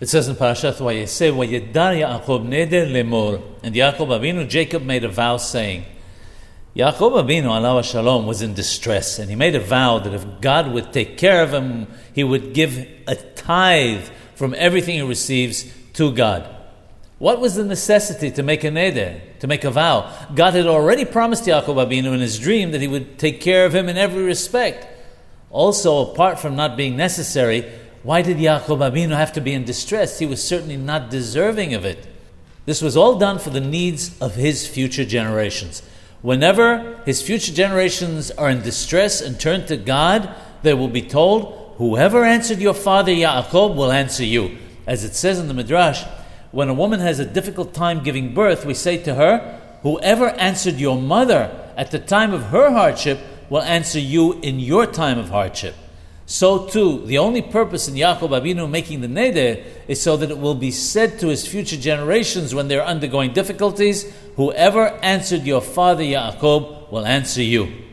It says in Parashat Vayeseh, "Vayedar Yaakov neder lemor," and Yaakov Avinu, Jacob made a vow saying, Yaakov Avinu, alav shalom, was in distress, and he made a vow that if God would take care of him, he would give a tithe from everything he receives to God. What was the necessity to make a neder, to make a vow? God had already promised Yaakov Avinu in his dream that he would take care of him in every respect. Also, apart from not being necessary, why did Yaakov Avinu have to be in distress? He was certainly not deserving of it. This was all done for the needs of his future generations. Whenever his future generations are in distress and turn to God, they will be told, Whoever answered your father Yaakov will answer you. As it says in the Midrash, when a woman has a difficult time giving birth, we say to her, Whoever answered your mother at the time of her hardship will answer you in your time of hardship. So too, the only purpose in Yaakov Avinu making the neder is so that it will be said to his future generations when they're undergoing difficulties, whoever answered your father Yaakov will answer you.